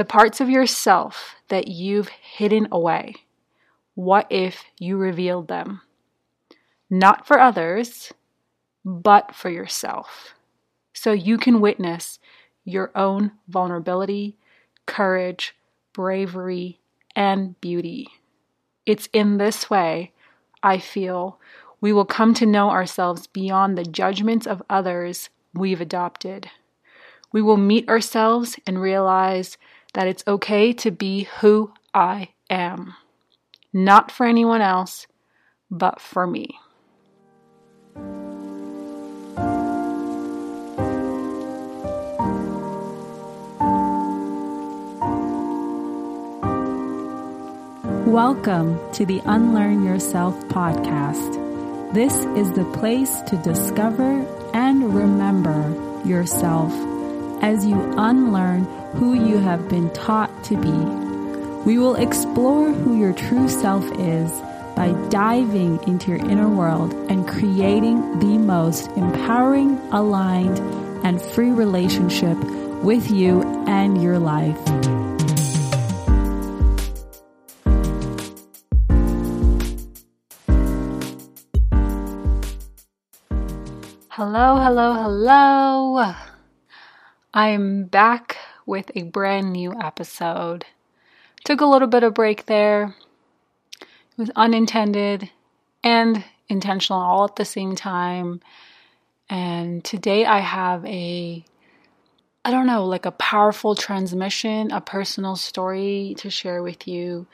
The parts of yourself that you've hidden away. What if you revealed them? Not for others, but for yourself. So you can witness your own vulnerability, courage, bravery, and beauty. It's in this way, I feel, we will come to know ourselves beyond the judgments of others we've adopted. We will meet ourselves and realize that it's okay to be who I am, not for anyone else, but for me. Welcome to the Unlearn Yourself podcast. This is the place to discover and remember yourself as you unlearn who you have been taught to be. We will explore who your true self is by diving into your inner world and creating the most empowering, aligned, and free relationship with you and your life. Hello, hello, hello. I'm back with a brand new episode. Took a little bit of break there. It was unintended and intentional all at the same time. And today I have a I don't know, like a powerful transmission, a personal story to share with you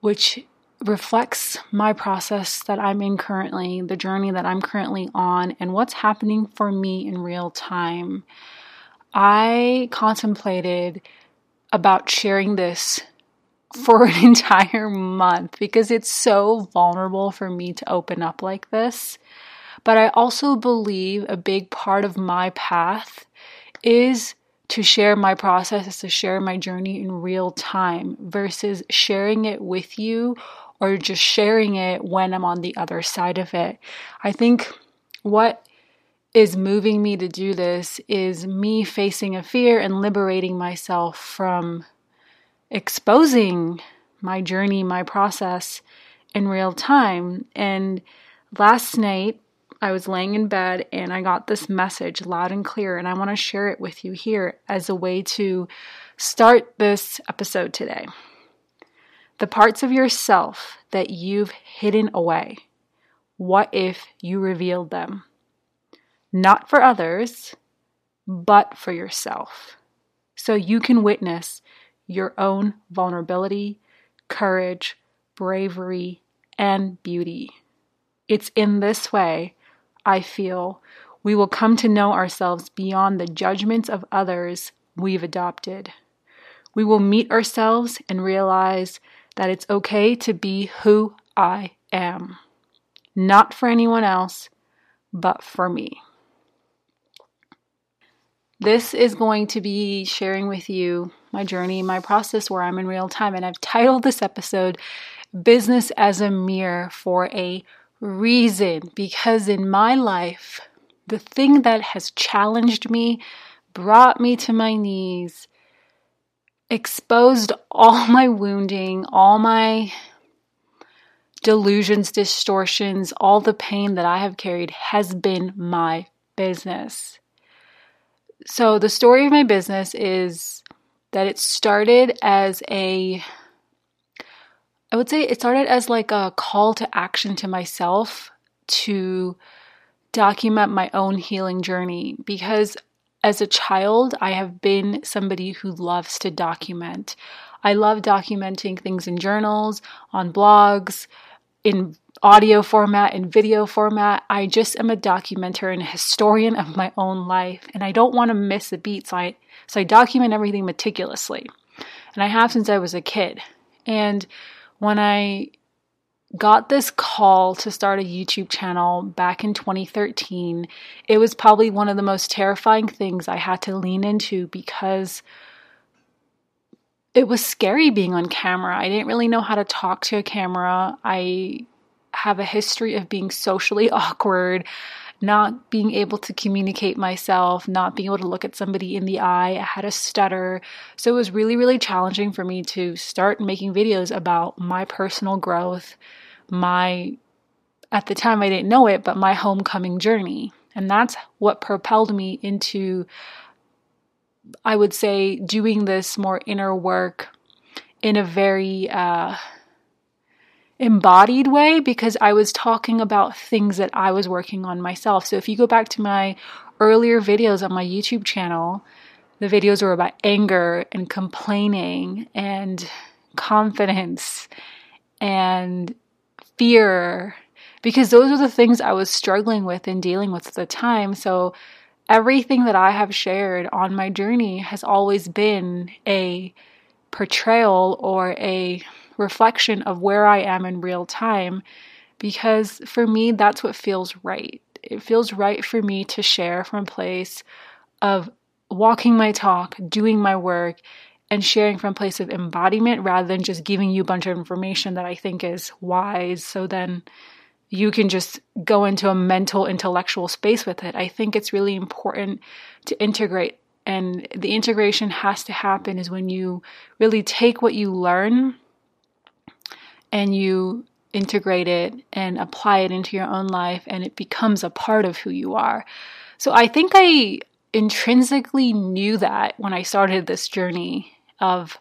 which reflects my process that I'm in currently, the journey that I'm currently on, and what's happening for me in real time. I contemplated about sharing this for an entire month because it's so vulnerable for me to open up like this. But I also believe a big part of my path is to share my process, is to share my journey in real time versus sharing it with you or just sharing it when I'm on the other side of it. I think what is moving me to do this is me facing a fear and liberating myself from exposing my journey, my process in real time. And last night, I was laying in bed and I got this message loud and clear, and I want to share it with you here as a way to start this episode today the parts of yourself that you've hidden away. What if you revealed them? Not for others, but for yourself. So you can witness your own vulnerability, courage, bravery, and beauty. It's in this way, I feel, we will come to know ourselves beyond the judgments of others we've adopted. We will meet ourselves and realize that it's okay to be who I am, not for anyone else, but for me. This is going to be sharing with you my journey, my process where I'm in real time. And I've titled this episode Business as a Mirror for a reason because in my life, the thing that has challenged me, brought me to my knees, exposed all my wounding, all my delusions, distortions, all the pain that I have carried has been my business. So, the story of my business is that it started as a, I would say it started as like a call to action to myself to document my own healing journey because as a child, I have been somebody who loves to document. I love documenting things in journals, on blogs, in audio format, in video format. I just am a documenter and a historian of my own life, and I don't want to miss a beat, so I, so I document everything meticulously. And I have since I was a kid. And when I got this call to start a YouTube channel back in 2013, it was probably one of the most terrifying things I had to lean into because it was scary being on camera. I didn't really know how to talk to a camera. I have a history of being socially awkward not being able to communicate myself, not being able to look at somebody in the eye. I had a stutter. So it was really, really challenging for me to start making videos about my personal growth, my, at the time I didn't know it, but my homecoming journey. And that's what propelled me into, I would say, doing this more inner work in a very, uh, embodied way because I was talking about things that I was working on myself. So if you go back to my earlier videos on my YouTube channel, the videos were about anger and complaining and confidence and fear because those are the things I was struggling with and dealing with at the time. So everything that I have shared on my journey has always been a portrayal or a reflection of where I am in real time because for me, that's what feels right. It feels right for me to share from a place of walking my talk, doing my work, and sharing from a place of embodiment rather than just giving you a bunch of information that I think is wise. So then you can just go into a mental, intellectual space with it. I think it's really important to integrate. And the integration has to happen is when you really take what you learn and you integrate it and apply it into your own life and it becomes a part of who you are. So I think I intrinsically knew that when I started this journey of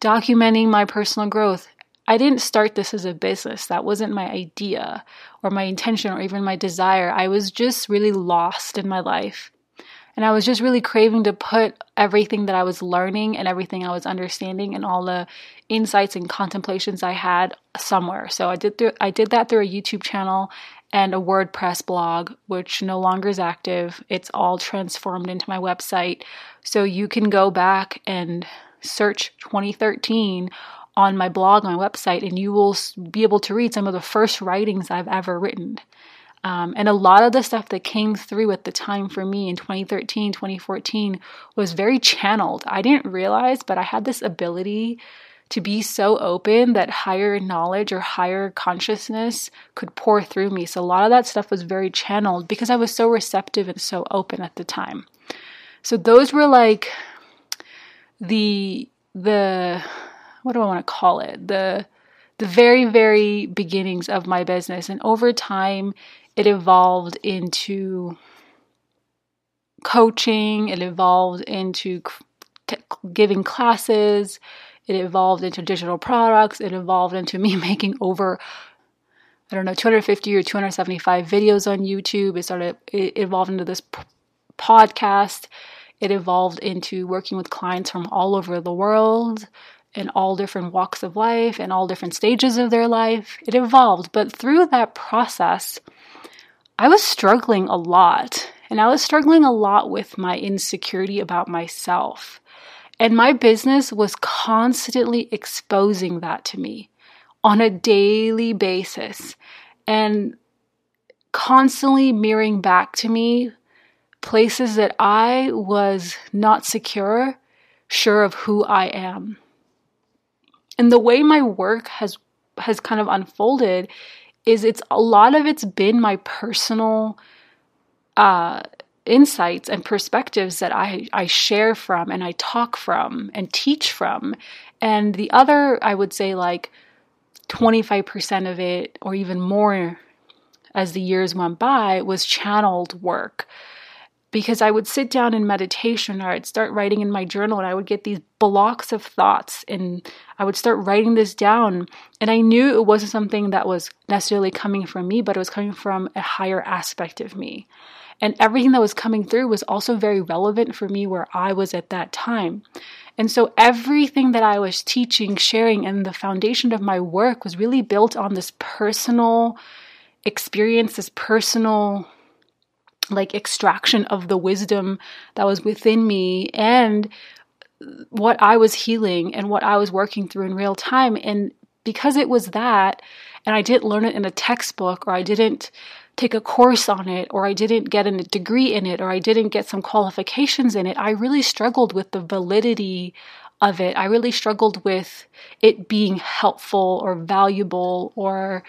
documenting my personal growth. I didn't start this as a business. That wasn't my idea or my intention or even my desire. I was just really lost in my life. And I was just really craving to put everything that I was learning and everything I was understanding and all the insights and contemplations I had somewhere. So I did th- I did that through a YouTube channel and a WordPress blog, which no longer is active. It's all transformed into my website. So you can go back and search 2013 on my blog, my website, and you will be able to read some of the first writings I've ever written. Um, and a lot of the stuff that came through at the time for me in 2013, 2014 was very channeled. I didn't realize, but I had this ability to be so open that higher knowledge or higher consciousness could pour through me. So a lot of that stuff was very channeled because I was so receptive and so open at the time. So those were like the the what do I want to call it? The the very very beginnings of my business and over time it evolved into coaching, it evolved into t- giving classes, it evolved into digital products, it evolved into me making over I don't know 250 or 275 videos on YouTube. It started it evolved into this p- podcast. It evolved into working with clients from all over the world in all different walks of life and all different stages of their life. It evolved, but through that process, I was struggling a lot. And I was struggling a lot with my insecurity about myself. And my business was constantly exposing that to me on a daily basis and constantly mirroring back to me places that I was not secure, sure of who I am. And the way my work has has kind of unfolded is it's a lot of it's been my personal uh, insights and perspectives that I, I share from and I talk from and teach from. And the other, I would say, like 25% of it, or even more as the years went by, was channeled work because I would sit down in meditation or I'd start writing in my journal and I would get these blocks of thoughts and I would start writing this down. And I knew it wasn't something that was necessarily coming from me, but it was coming from a higher aspect of me. And everything that was coming through was also very relevant for me where I was at that time. And so everything that I was teaching, sharing, and the foundation of my work was really built on this personal experience, this personal like extraction of the wisdom that was within me and what I was healing and what I was working through in real time. And because it was that, and I didn't learn it in a textbook or I didn't take a course on it or I didn't get a degree in it or I didn't get some qualifications in it, I really struggled with the validity of it. I really struggled with it being helpful or valuable or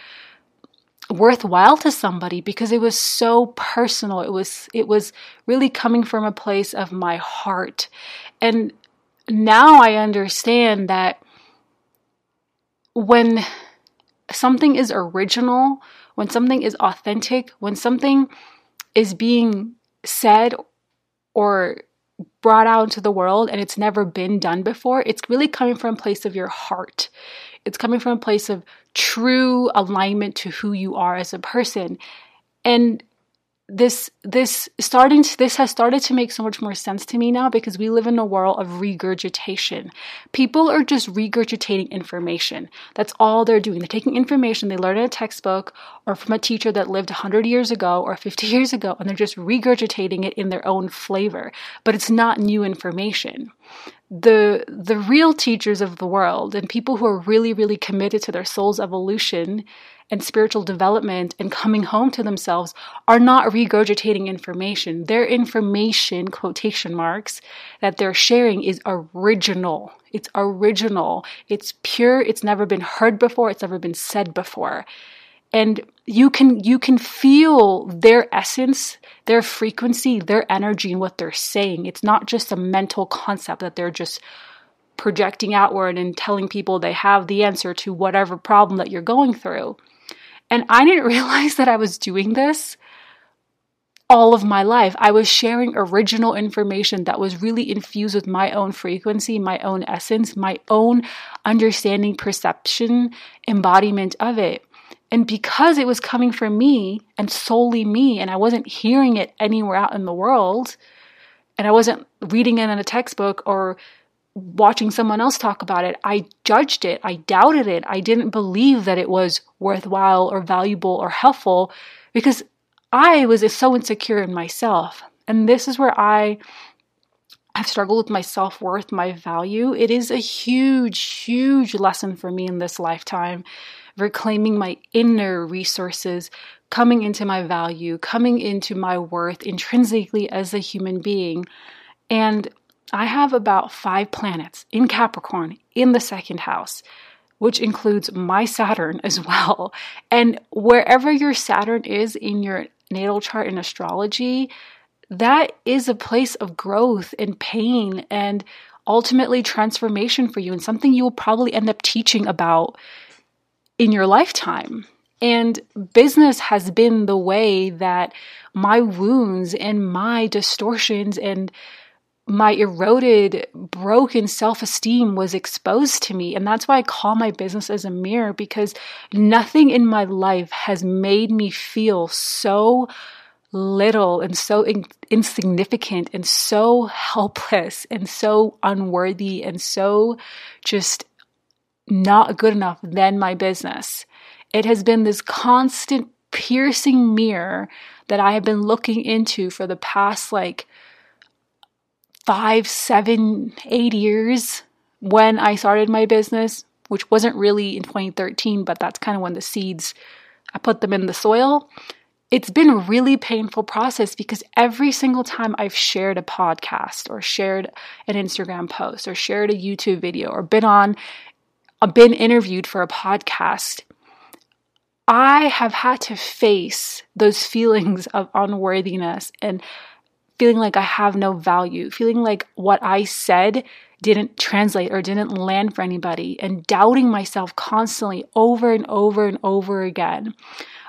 worthwhile to somebody because it was so personal. It was it was really coming from a place of my heart. And now i understand that when something is original when something is authentic when something is being said or brought out into the world and it's never been done before, it's really coming from a place of your heart. It's coming from a place of true alignment to who you are as a person. And this this starting to, this has started to make so much more sense to me now because we live in a world of regurgitation. People are just regurgitating information. That's all they're doing. They're taking information they learned in a textbook or from a teacher that lived 100 years ago or 50 years ago and they're just regurgitating it in their own flavor. But it's not new information the the real teachers of the world and people who are really really committed to their soul's evolution and spiritual development and coming home to themselves are not regurgitating information. Their information, quotation marks, that they're sharing is original. It's original. It's pure. It's never been heard before. It's never been said before. And you can you can feel their essence, their frequency, their energy and what they're saying. It's not just a mental concept that they're just projecting outward and telling people they have the answer to whatever problem that you're going through. And I didn't realize that I was doing this all of my life. I was sharing original information that was really infused with my own frequency, my own essence, my own understanding, perception, embodiment of it. And because it was coming from me and solely me, and I wasn't hearing it anywhere out in the world, and I wasn't reading it in a textbook or watching someone else talk about it, I judged it, I doubted it, I didn't believe that it was worthwhile or valuable or helpful because I was so insecure in myself. And this is where I have struggled with my self worth, my value. It is a huge, huge lesson for me in this lifetime. Reclaiming my inner resources, coming into my value, coming into my worth intrinsically as a human being. And I have about five planets in Capricorn in the second house, which includes my Saturn as well. And wherever your Saturn is in your natal chart in astrology, that is a place of growth and pain and ultimately transformation for you and something you will probably end up teaching about in your lifetime. And business has been the way that my wounds and my distortions and my eroded, broken self esteem was exposed to me. And that's why I call my business as a mirror because nothing in my life has made me feel so little and so in- insignificant and so helpless and so unworthy and so just not good enough than my business. It has been this constant piercing mirror that I have been looking into for the past like five, seven, eight years when I started my business, which wasn't really in 2013, but that's kind of when the seeds, I put them in the soil. It's been a really painful process because every single time I've shared a podcast or shared an Instagram post or shared a YouTube video or been on, been interviewed for a podcast, I have had to face those feelings of unworthiness and feeling like I have no value, feeling like what I said didn't translate or didn't land for anybody, and doubting myself constantly over and over and over again.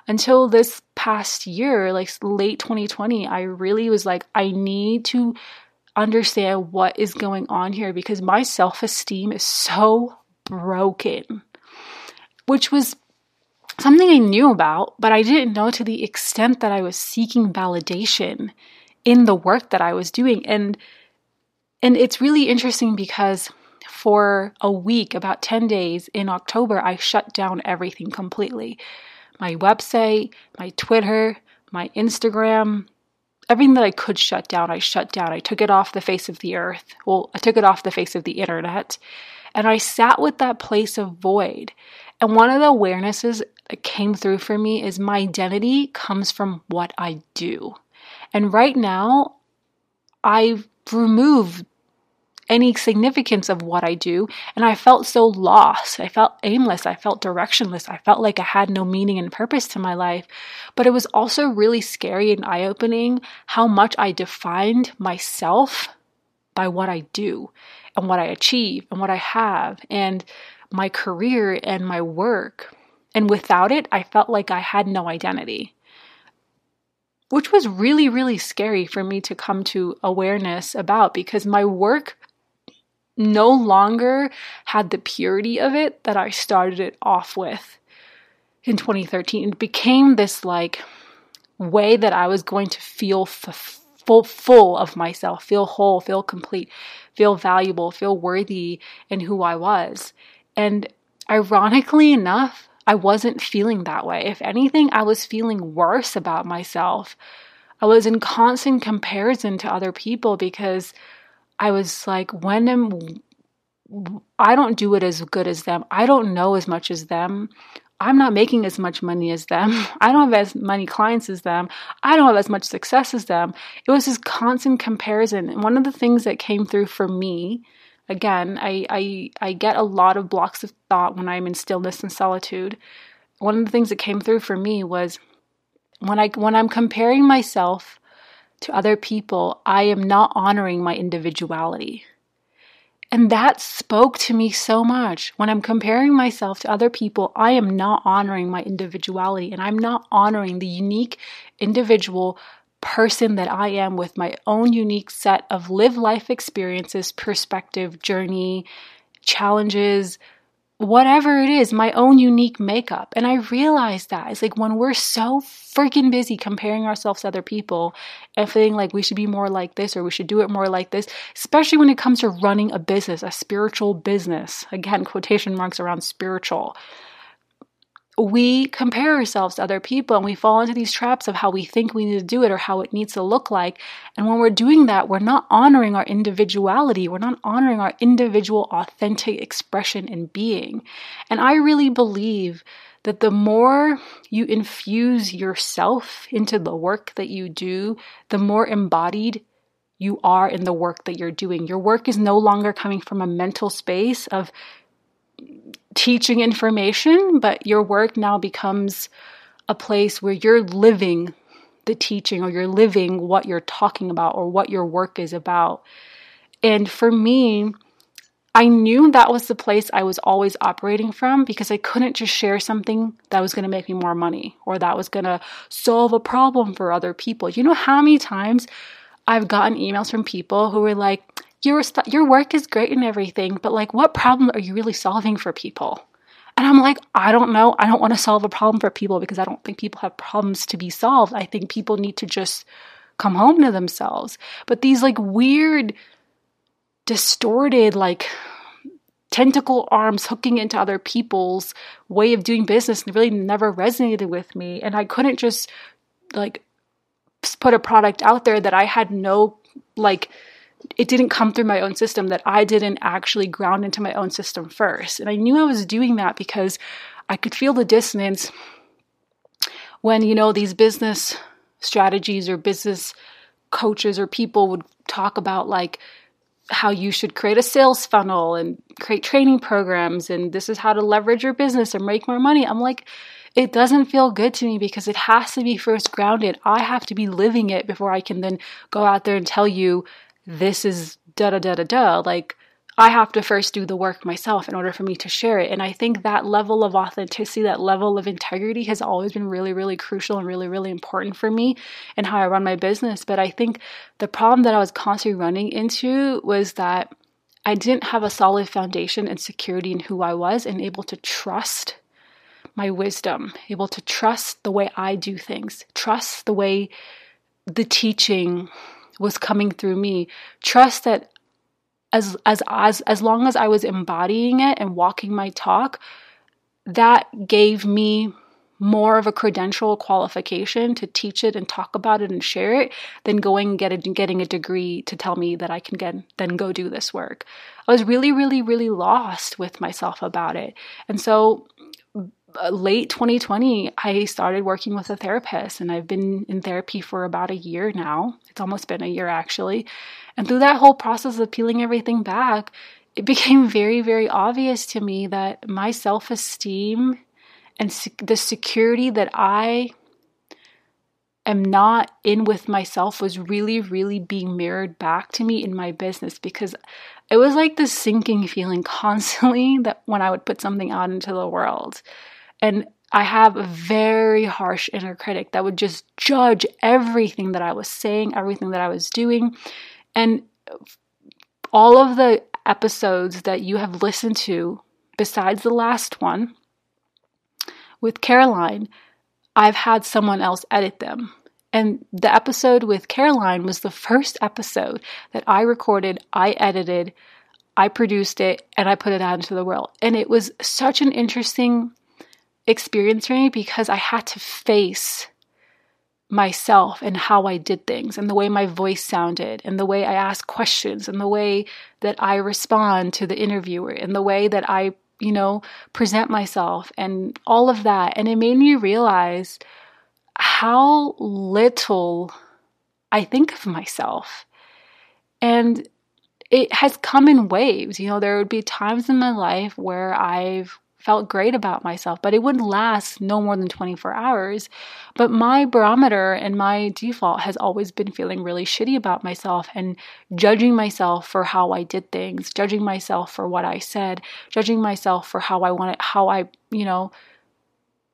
Until this past year, like late 2020, I really was like, I need to understand what is going on here because my self esteem is so broken, which was something I knew about, but I didn't know to the extent that I was seeking validation in the work that I was doing. And and it's really interesting because for a week, about 10 days in October, I shut down everything completely. My website, my Twitter, my Instagram, everything that I could shut down, I shut down. I took it off the face of the earth. Well, I took it off the face of the internet. And I sat with that place of void. And one of the awarenesses that came through for me is my identity comes from what I do. And right now, I've removed any significance of what I do. And I felt so lost. I felt aimless. I felt directionless. I felt like I had no meaning and purpose to my life. But it was also really scary and eye opening how much I defined myself by what I do and what I achieve and what I have and my career and my work. And without it, I felt like I had no identity which was really, really scary for me to come to awareness about because my work no longer had the purity of it that I started it off with in 2013. It became this like way that I was going to feel f- full full of myself, feel whole, feel complete, feel valuable, feel worthy in who I was. And ironically enough, I wasn't feeling that way. If anything, I was feeling worse about myself. I was in constant comparison to other people because I was like, when am I don't do it as good as them. I don't know as much as them. I'm not making as much money as them. I don't have as many clients as them. I don't have as much success as them. It was this constant comparison. And one of the things that came through for me, again, I, I, I get a lot of blocks of thought when I'm in stillness and solitude. One of the things that came through for me was when I when I'm comparing myself to other people, I am not honoring my individuality. And that spoke to me so much. When I'm comparing myself to other people, I am not honoring my individuality and I'm not honoring the unique individual person that I am with my own unique set of live life experiences, perspective, journey, challenges, whatever it is, my own unique makeup. And I realized that it's like when we're so freaking busy comparing ourselves to other people and feeling like we should be more like this or we should do it more like this, especially when it comes to running a business, a spiritual business. Again, quotation marks around spiritual we compare ourselves to other people and we fall into these traps of how we think we need to do it or how it needs to look like. And when we're doing that, we're not honoring our individuality. We're not honoring our individual authentic expression and being. And I really believe that the more you infuse yourself into the work that you do, the more embodied you are in the work that you're doing. Your work is no longer coming from a mental space of teaching information, but your work now becomes a place where you're living the teaching or you're living what you're talking about or what your work is about. And for me, I knew that was the place I was always operating from because I couldn't just share something that was going to make me more money or that was going to solve a problem for other people. You know how many times I've gotten emails from people who were like, your your work is great and everything, but like what problem are you really solving for people? And I'm like, I don't know. I don't want to solve a problem for people because I don't think people have problems to be solved. I think people need to just come home to themselves. But these like weird distorted like tentacle arms hooking into other people's way of doing business really never resonated with me and I couldn't just like put a product out there that I had no like it didn't come through my own system that I didn't actually ground into my own system first. And I knew I was doing that because I could feel the dissonance when, you know, these business strategies or business coaches or people would talk about like how you should create a sales funnel and create training programs and this is how to leverage your business and make more money. I'm like, it doesn't feel good to me because it has to be first grounded. I have to be living it before I can then go out there and tell you this is da da da da da. Like, I have to first do the work myself in order for me to share it. And I think that level of authenticity, that level of integrity has always been really, really crucial and really, really important for me and how I run my business. But I think the problem that I was constantly running into was that I didn't have a solid foundation and security in who I was and able to trust my wisdom, able to trust the way I do things, trust the way the teaching was coming through me. Trust that as as as as long as I was embodying it and walking my talk, that gave me more of a credential qualification to teach it and talk about it and share it than going and get a, getting a degree to tell me that I can get then go do this work. I was really, really, really lost with myself about it. And so Uh, late 2020, I started working with a therapist, and I've been in therapy for about a year now. It's almost been a year actually. And through that whole process of peeling everything back, it became very, very obvious to me that my self esteem and the security that I am not in with myself was really, really being mirrored back to me in my business because it was like this sinking feeling constantly that when I would put something out into the world. And I have a very harsh inner critic that would just judge everything that I was saying, everything that I was doing. And all of the episodes that you have listened to, besides the last one with Caroline, I've had someone else edit them. And the episode with Caroline was the first episode that I recorded, I edited, I produced it, and I put it out into the world. And it was such an interesting experience for me because I had to face myself and how I did things and the way my voice sounded and the way I ask questions and the way that I respond to the interviewer and the way that I, you know, present myself and all of that. And it made me realize how little I think of myself. And it has come in waves. You know, there would be times in my life where I've felt great about myself, but it wouldn't last no more than 24 hours. But my barometer and my default has always been feeling really shitty about myself and judging myself for how I did things, judging myself for what I said, judging myself for how I wanted, how I, you know,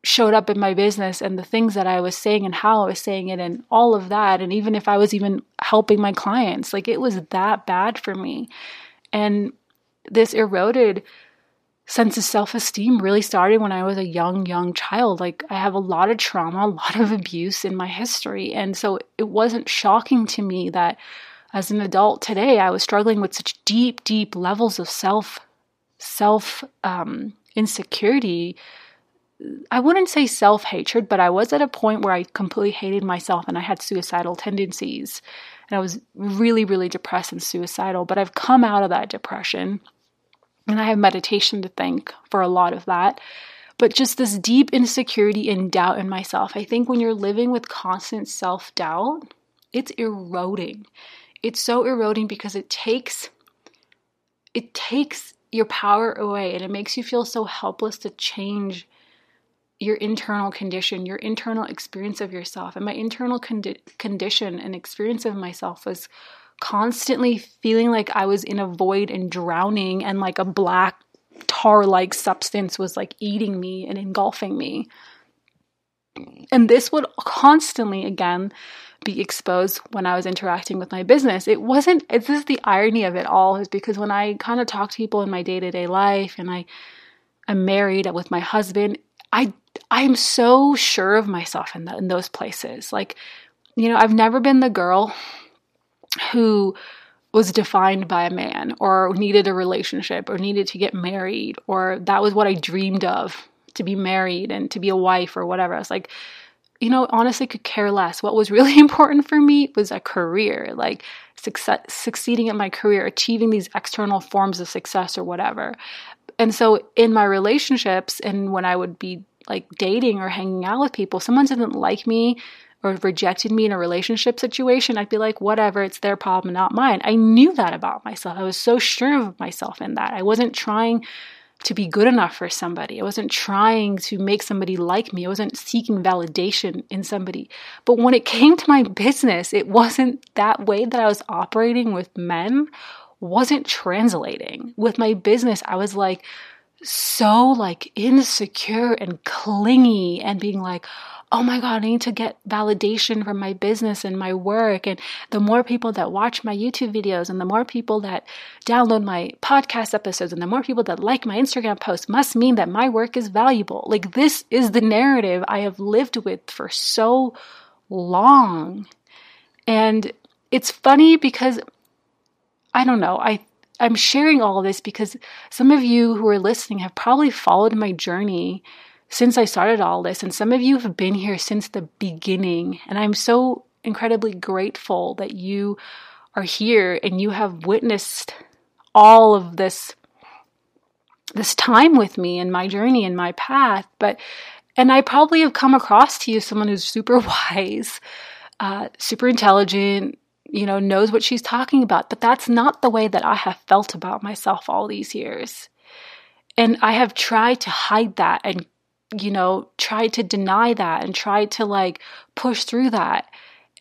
showed up in my business and the things that I was saying and how I was saying it and all of that. And even if I was even helping my clients, like it was that bad for me. And this eroded sense of self esteem really started when I was a young, young child. Like, I have a lot of trauma, a lot of abuse in my history. And so it wasn't shocking to me that as an adult today, I was struggling with such deep, deep levels of self, self, um, insecurity. I wouldn't say self hatred, but I was at a point where I completely hated myself and I had suicidal tendencies. And I was really, really depressed and suicidal. But I've come out of that depression and I have meditation to thank for a lot of that. But just this deep insecurity and doubt in myself. I think when you're living with constant self doubt, it's eroding. It's so eroding because it takes it takes your power away and it makes you feel so helpless to change your internal condition, your internal experience of yourself. And my internal condi- condition and experience of myself was constantly feeling like I was in a void and drowning, and like a black tar like substance was like eating me and engulfing me. And this would constantly, again, be exposed when I was interacting with my business. It wasn't, it's just the irony of it all, is because when I kind of talk to people in my day to day life and I, I'm married with my husband, I, I'm so sure of myself in, the, in those places. Like, you know, I've never been the girl who was defined by a man or needed a relationship or needed to get married or that was what I dreamed of to be married and to be a wife or whatever. I was like, you know, honestly could care less. What was really important for me was a career, like success, succeeding at my career, achieving these external forms of success or whatever. And so in my relationships and when I would be like dating or hanging out with people, someone didn't like me or rejected me in a relationship situation, I'd be like, whatever, it's their problem, not mine. I knew that about myself. I was so sure of myself in that. I wasn't trying to be good enough for somebody. I wasn't trying to make somebody like me. I wasn't seeking validation in somebody. But when it came to my business, it wasn't that way that I was operating with men wasn't translating. With my business, I was like so like insecure and clingy and being like, oh my God, I need to get validation from my business and my work. And the more people that watch my YouTube videos and the more people that download my podcast episodes and the more people that like my Instagram posts must mean that my work is valuable. Like, this is the narrative I have lived with for so long. And it's funny because I don't know, I I'm sharing all of this because some of you who are listening have probably followed my journey since I started all this. And some of you have been here since the beginning. And I'm so incredibly grateful that you are here and you have witnessed all of this this time with me and my journey and my path. But and I probably have come across to you someone who's super wise, uh, super intelligent, you know, knows what she's talking about. But that's not the way that I have felt about myself all these years. And I have tried to hide that and, you know, tried to deny that and tried to like push through that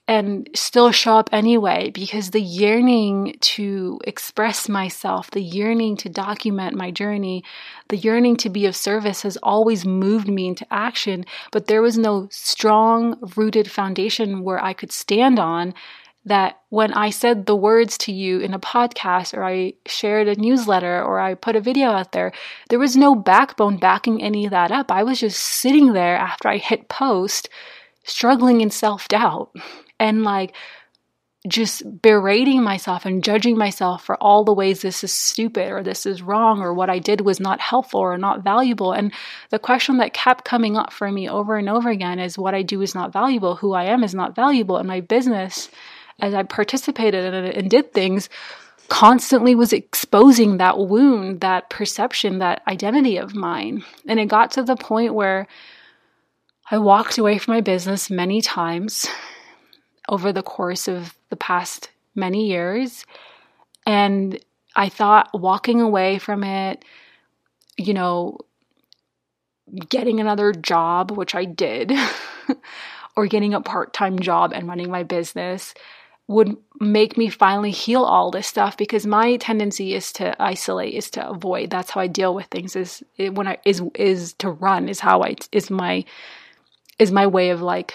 and still show up anyway because the yearning to express myself, the yearning to document my journey, the yearning to be of service has always moved me into action. But there was no strong rooted foundation where I could stand on that when I said the words to you in a podcast or I shared a newsletter or I put a video out there, there was no backbone backing any of that up. I was just sitting there after I hit post, struggling in self doubt and like just berating myself and judging myself for all the ways this is stupid or this is wrong or what I did was not helpful or not valuable. And the question that kept coming up for me over and over again is what I do is not valuable, who I am is not valuable, and my business as I participated in it and did things constantly was exposing that wound, that perception, that identity of mine. And it got to the point where I walked away from my business many times over the course of the past many years. And I thought walking away from it, you know, getting another job, which I did, or getting a part time job and running my business would make me finally heal all this stuff because my tendency is to isolate is to avoid that's how i deal with things is when i is is to run is how i is my is my way of like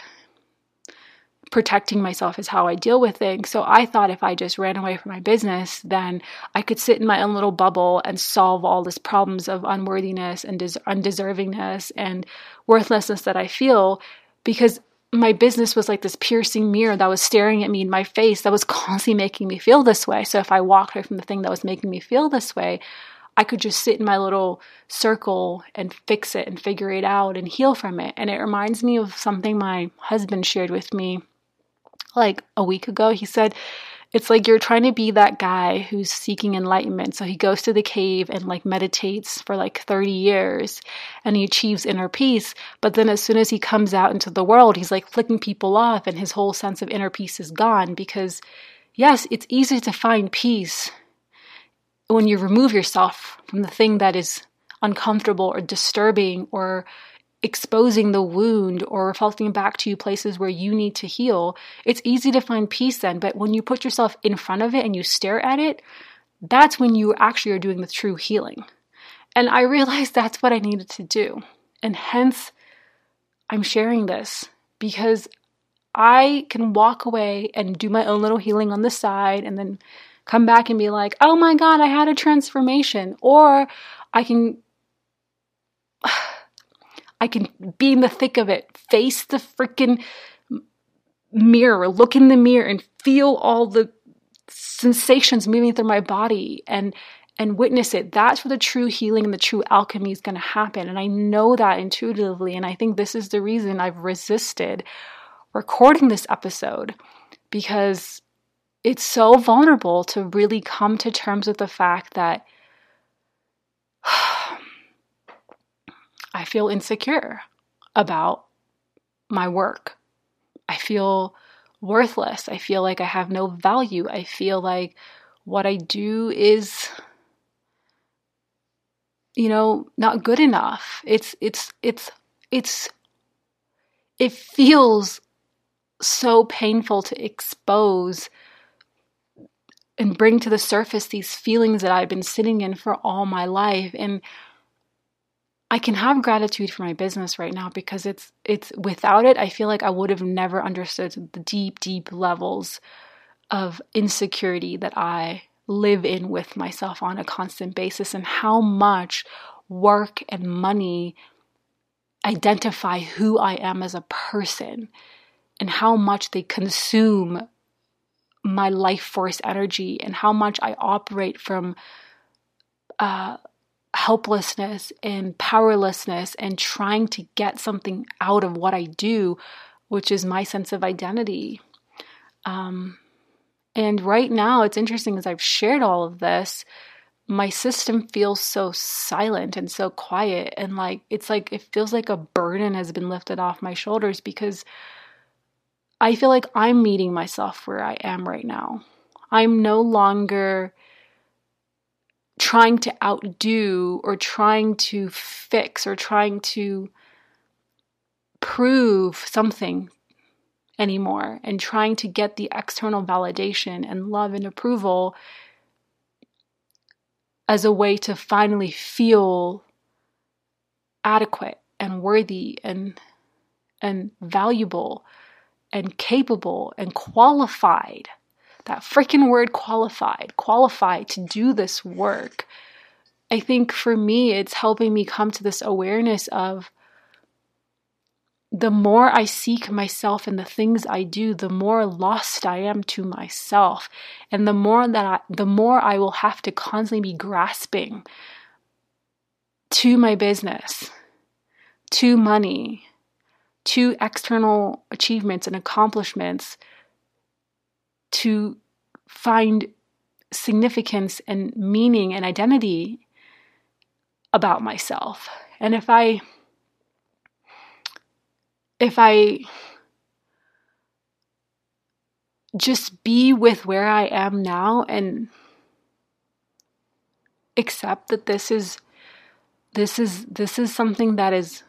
protecting myself is how I deal with things. So I thought if I just ran away from my business, then I could sit in my own little bubble and solve all these problems of unworthiness and des- undeservingness and worthlessness that I feel because my business was like this piercing mirror that was staring at me in my face that was constantly making me feel this way. So if I walked away from the thing that was making me feel this way, I could just sit in my little circle and fix it and figure it out and heal from it. And it reminds me of something my husband shared with me like a week ago. He said, it's like you're trying to be that guy who's seeking enlightenment. So he goes to the cave and like meditates for like 30 years and he achieves inner peace. But then as soon as he comes out into the world, he's like flicking people off and his whole sense of inner peace is gone because, yes, it's easy to find peace when you remove yourself from the thing that is uncomfortable or disturbing or exposing the wound or reflecting back to you places where you need to heal, it's easy to find peace then. But when you put yourself in front of it and you stare at it, that's when you actually are doing the true healing. And I realized that's what I needed to do. And hence, I'm sharing this because I can walk away and do my own little healing on the side and then come back and be like, oh my God, I had a transformation. Or I can I can be in the thick of it, face the freaking mirror, look in the mirror and feel all the sensations moving through my body and and witness it. That's where the true healing and the true alchemy is going to happen. And I know that intuitively. And I think this is the reason I've resisted recording this episode because it's so vulnerable to really come to terms with the fact that I feel insecure about my work. I feel worthless. I feel like I have no value. I feel like what I do is you know not good enough. It's it's it's it's it feels so painful to expose and bring to the surface these feelings that I've been sitting in for all my life and I can have gratitude for my business right now because it's it's without it I feel like I would have never understood the deep deep levels of insecurity that I live in with myself on a constant basis and how much work and money identify who I am as a person and how much they consume my life force energy and how much I operate from uh, helplessness and powerlessness and trying to get something out of what I do, which is my sense of identity. Um, and right now, it's interesting as I've shared all of this, my system feels so silent and so quiet and like it's like it feels like a burden has been lifted off my shoulders because I feel like I'm meeting myself where I am right now. I'm no longer trying to outdo or trying to fix or trying to prove something anymore and trying to get the external validation and love and approval as a way to finally feel adequate and worthy and and valuable and capable and qualified that freaking word qualified qualified to do this work i think for me it's helping me come to this awareness of the more I seek myself and the things I do, the more lost I am to myself. And the more that I, the more I will have to constantly be grasping to my business, to money, to external achievements and accomplishments to find significance and meaning and identity about myself. And if I if I just be with where I am now and accept that this is this is this is something that is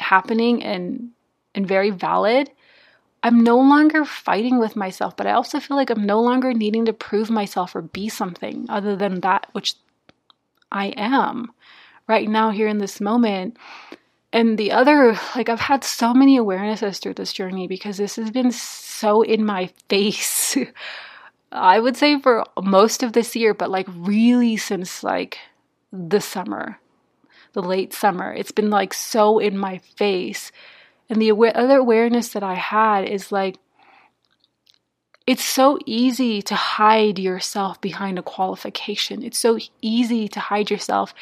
happening and and very valid i'm no longer fighting with myself but i also feel like i'm no longer needing to prove myself or be something other than that which i am right now here in this moment and the other, like, I've had so many awarenesses through this journey because this has been so in my face. I would say for most of this year, but like really since like the summer, the late summer, it's been like so in my face. And the other awareness that I had is like, it's so easy to hide yourself behind a qualification. It's so easy to hide yourself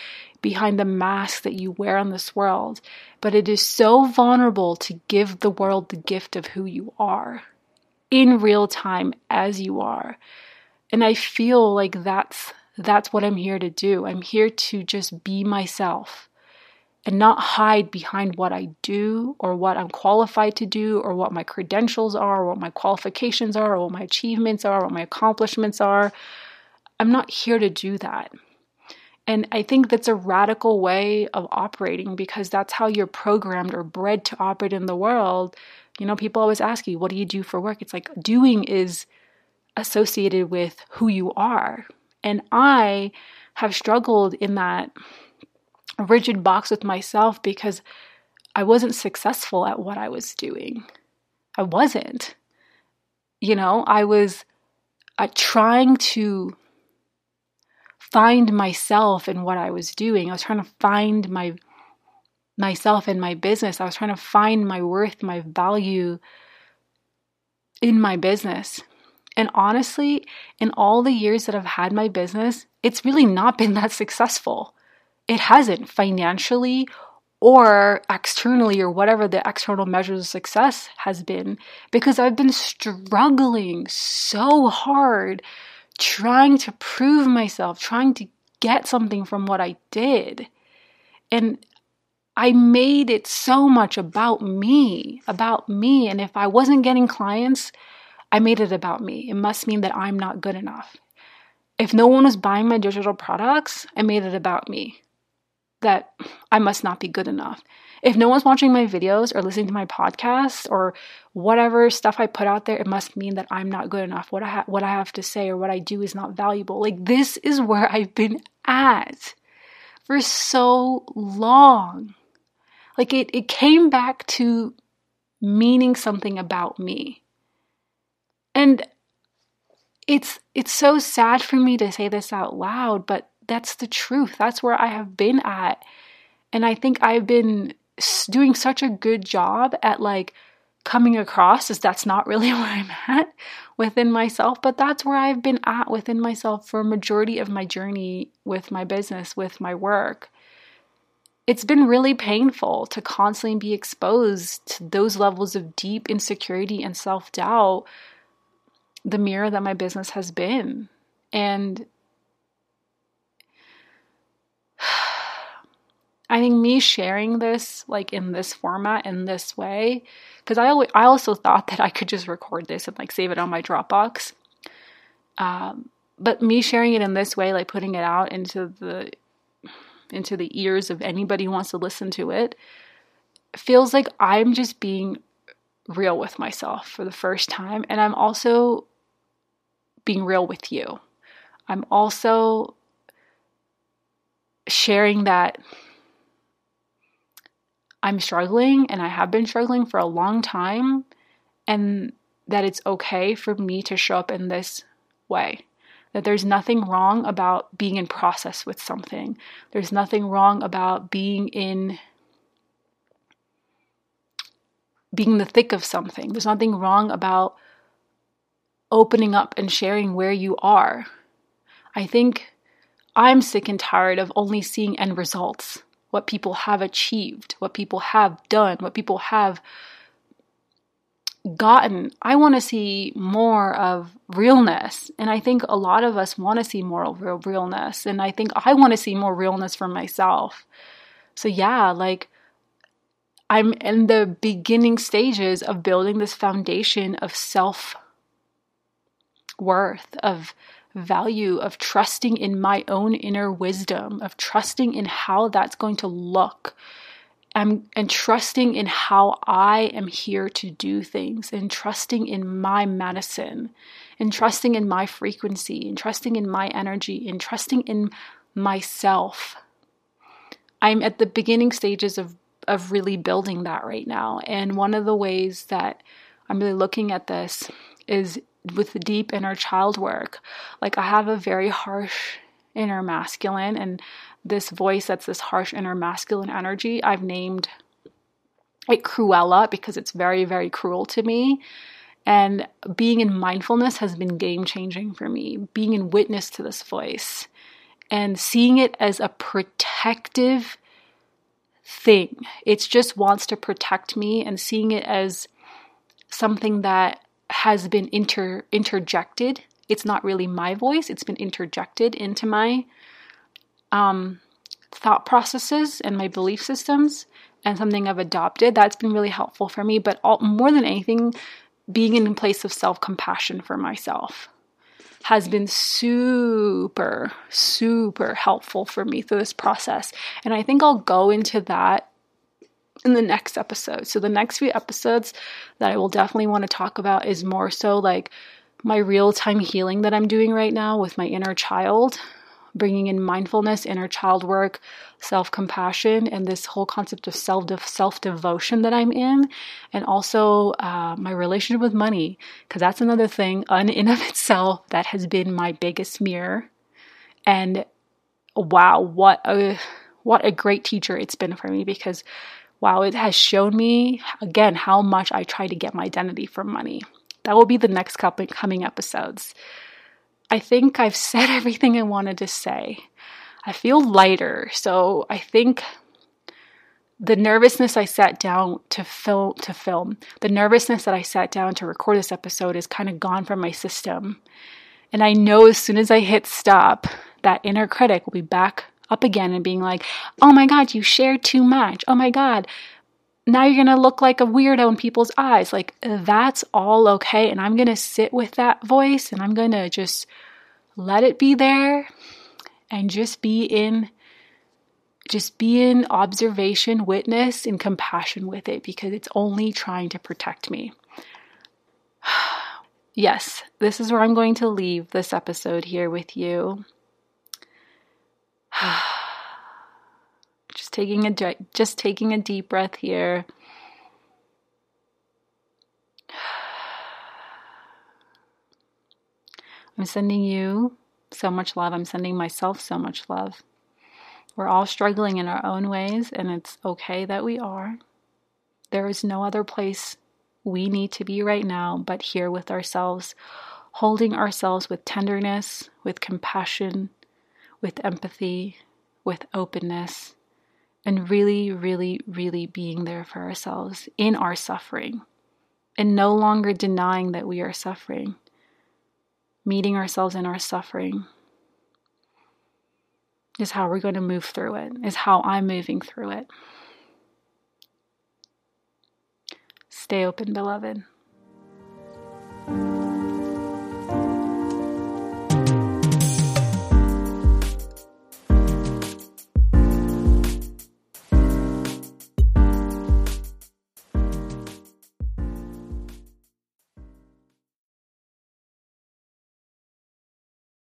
behind the mask that you wear on this world. But it is so vulnerable to give the world the gift of who you are in real time as you are. And I feel like that's that's what I'm here to do. I'm here to just be myself and not hide behind what I do or what I'm qualified to do or what my credentials are or what my qualifications are or what my achievements are or what my accomplishments are. I'm not here to do that. And I think that's a radical way of operating because that's how you're programmed or bred to operate in the world. You know, people always ask you, what do you do for work? It's like doing is associated with who you are. And I have struggled in that rigid box with myself because I wasn't successful at what I was doing. I wasn't. You know, I was uh, trying to find myself in what I was doing. I was trying to find my myself in my business. I was trying to find my worth, my value in my business. And honestly, in all the years that I've had my business, it's really not been that successful. It hasn't financially or externally or whatever the external measures of success has been because I've been struggling so hard trying to prove myself, trying to get something from what I did. And I made it so much about me, about me. And if I wasn't getting clients, I made it about me. It must mean that I'm not good enough. If no one was buying my digital products, I made it about me, that I must not be good enough. If no one's watching my videos or listening to my podcast or whatever stuff I put out there, it must mean that I'm not good enough. What I ha- what I have to say or what I do is not valuable. Like this is where I've been at for so long. Like it it came back to meaning something about me. And it's it's so sad for me to say this out loud, but that's the truth. That's where I have been at. And I think I've been doing such a good job at like coming across as that's not really where I'm at within myself, but that's where I've been at within myself for a majority of my journey with my business, with my work. It's been really painful to constantly be exposed to those levels of deep insecurity and self doubt, the mirror that my business has been. And I think me sharing this like in this format in this way because I always, I also thought that I could just record this and like save it on my Dropbox. Um, but me sharing it in this way, like putting it out into the into the ears of anybody who wants to listen to it, feels like I'm just being real with myself for the first time, and I'm also being real with you. I'm also sharing that I'm struggling and I have been struggling for a long time, and that it's okay for me to show up in this way. That there's nothing wrong about being in process with something. There's nothing wrong about being in being in the thick of something. There's nothing wrong about opening up and sharing where you are. I think I'm sick and tired of only seeing end results, what people have achieved, what people have done, what people have gotten. I want to see more of realness. And I think a lot of us want to see more of real realness. And I think I want to see more realness for myself. So, yeah, like I'm in the beginning stages of building this foundation of self worth, of value, of trusting in my own inner wisdom, of trusting in how that's going to look. and and trusting in how I am here to do things, and trusting in my medicine, and trusting in my frequency, and trusting in my energy, and trusting in myself. I'm at the beginning stages of of really building that right now. And one of the ways that I'm really looking at this is with the deep inner child work. Like I have a very harsh inner masculine and this voice that's this harsh inner masculine energy, I've named it Cruella because it's very, very cruel to me. And being in mindfulness has been game changing for me, being in witness to this voice and seeing it as a protective thing. It just wants to protect me and seeing it as something that has been inter interjected. It's not really my voice, it's been interjected into my um, thought processes and my belief systems and something I've adopted. That's been really helpful for me, but all, more than anything, being in a place of self compassion for myself has been super, super helpful for me through this process. And I think I'll go into that in the next episode. So, the next few episodes that I will definitely want to talk about is more so like my real time healing that I'm doing right now with my inner child bringing in mindfulness, inner child work, self compassion, and this whole concept of self self devotion that I'm in, and also uh, my relationship with money, because that's another thing in and of itself that has been my biggest mirror. And wow, what a what a great teacher it's been for me because wow, it has shown me again how much I try to get my identity from money. That will be the next couple coming episodes. I think I've said everything I wanted to say. I feel lighter, so I think the nervousness I sat down to film to film, the nervousness that I sat down to record this episode is kind of gone from my system. And I know as soon as I hit stop, that inner critic will be back up again and being like, "Oh my god, you shared too much. Oh my god, now you're going to look like a weirdo in people's eyes. Like, that's all okay. And I'm going to sit with that voice and I'm going to just let it be there and just be in just be in observation, witness, and compassion with it because it's only trying to protect me. yes, this is where I'm going to leave this episode here with you. Just taking a just taking a deep breath here. I'm sending you so much love. I'm sending myself so much love. We're all struggling in our own ways, and it's okay that we are. There is no other place we need to be right now but here with ourselves, holding ourselves with tenderness, with compassion, with empathy, with openness, and really, really, really being there for ourselves in our suffering and no longer denying that we are suffering, meeting ourselves in our suffering. is how we're going to move through it, is how I'm moving through it. Stay open, beloved.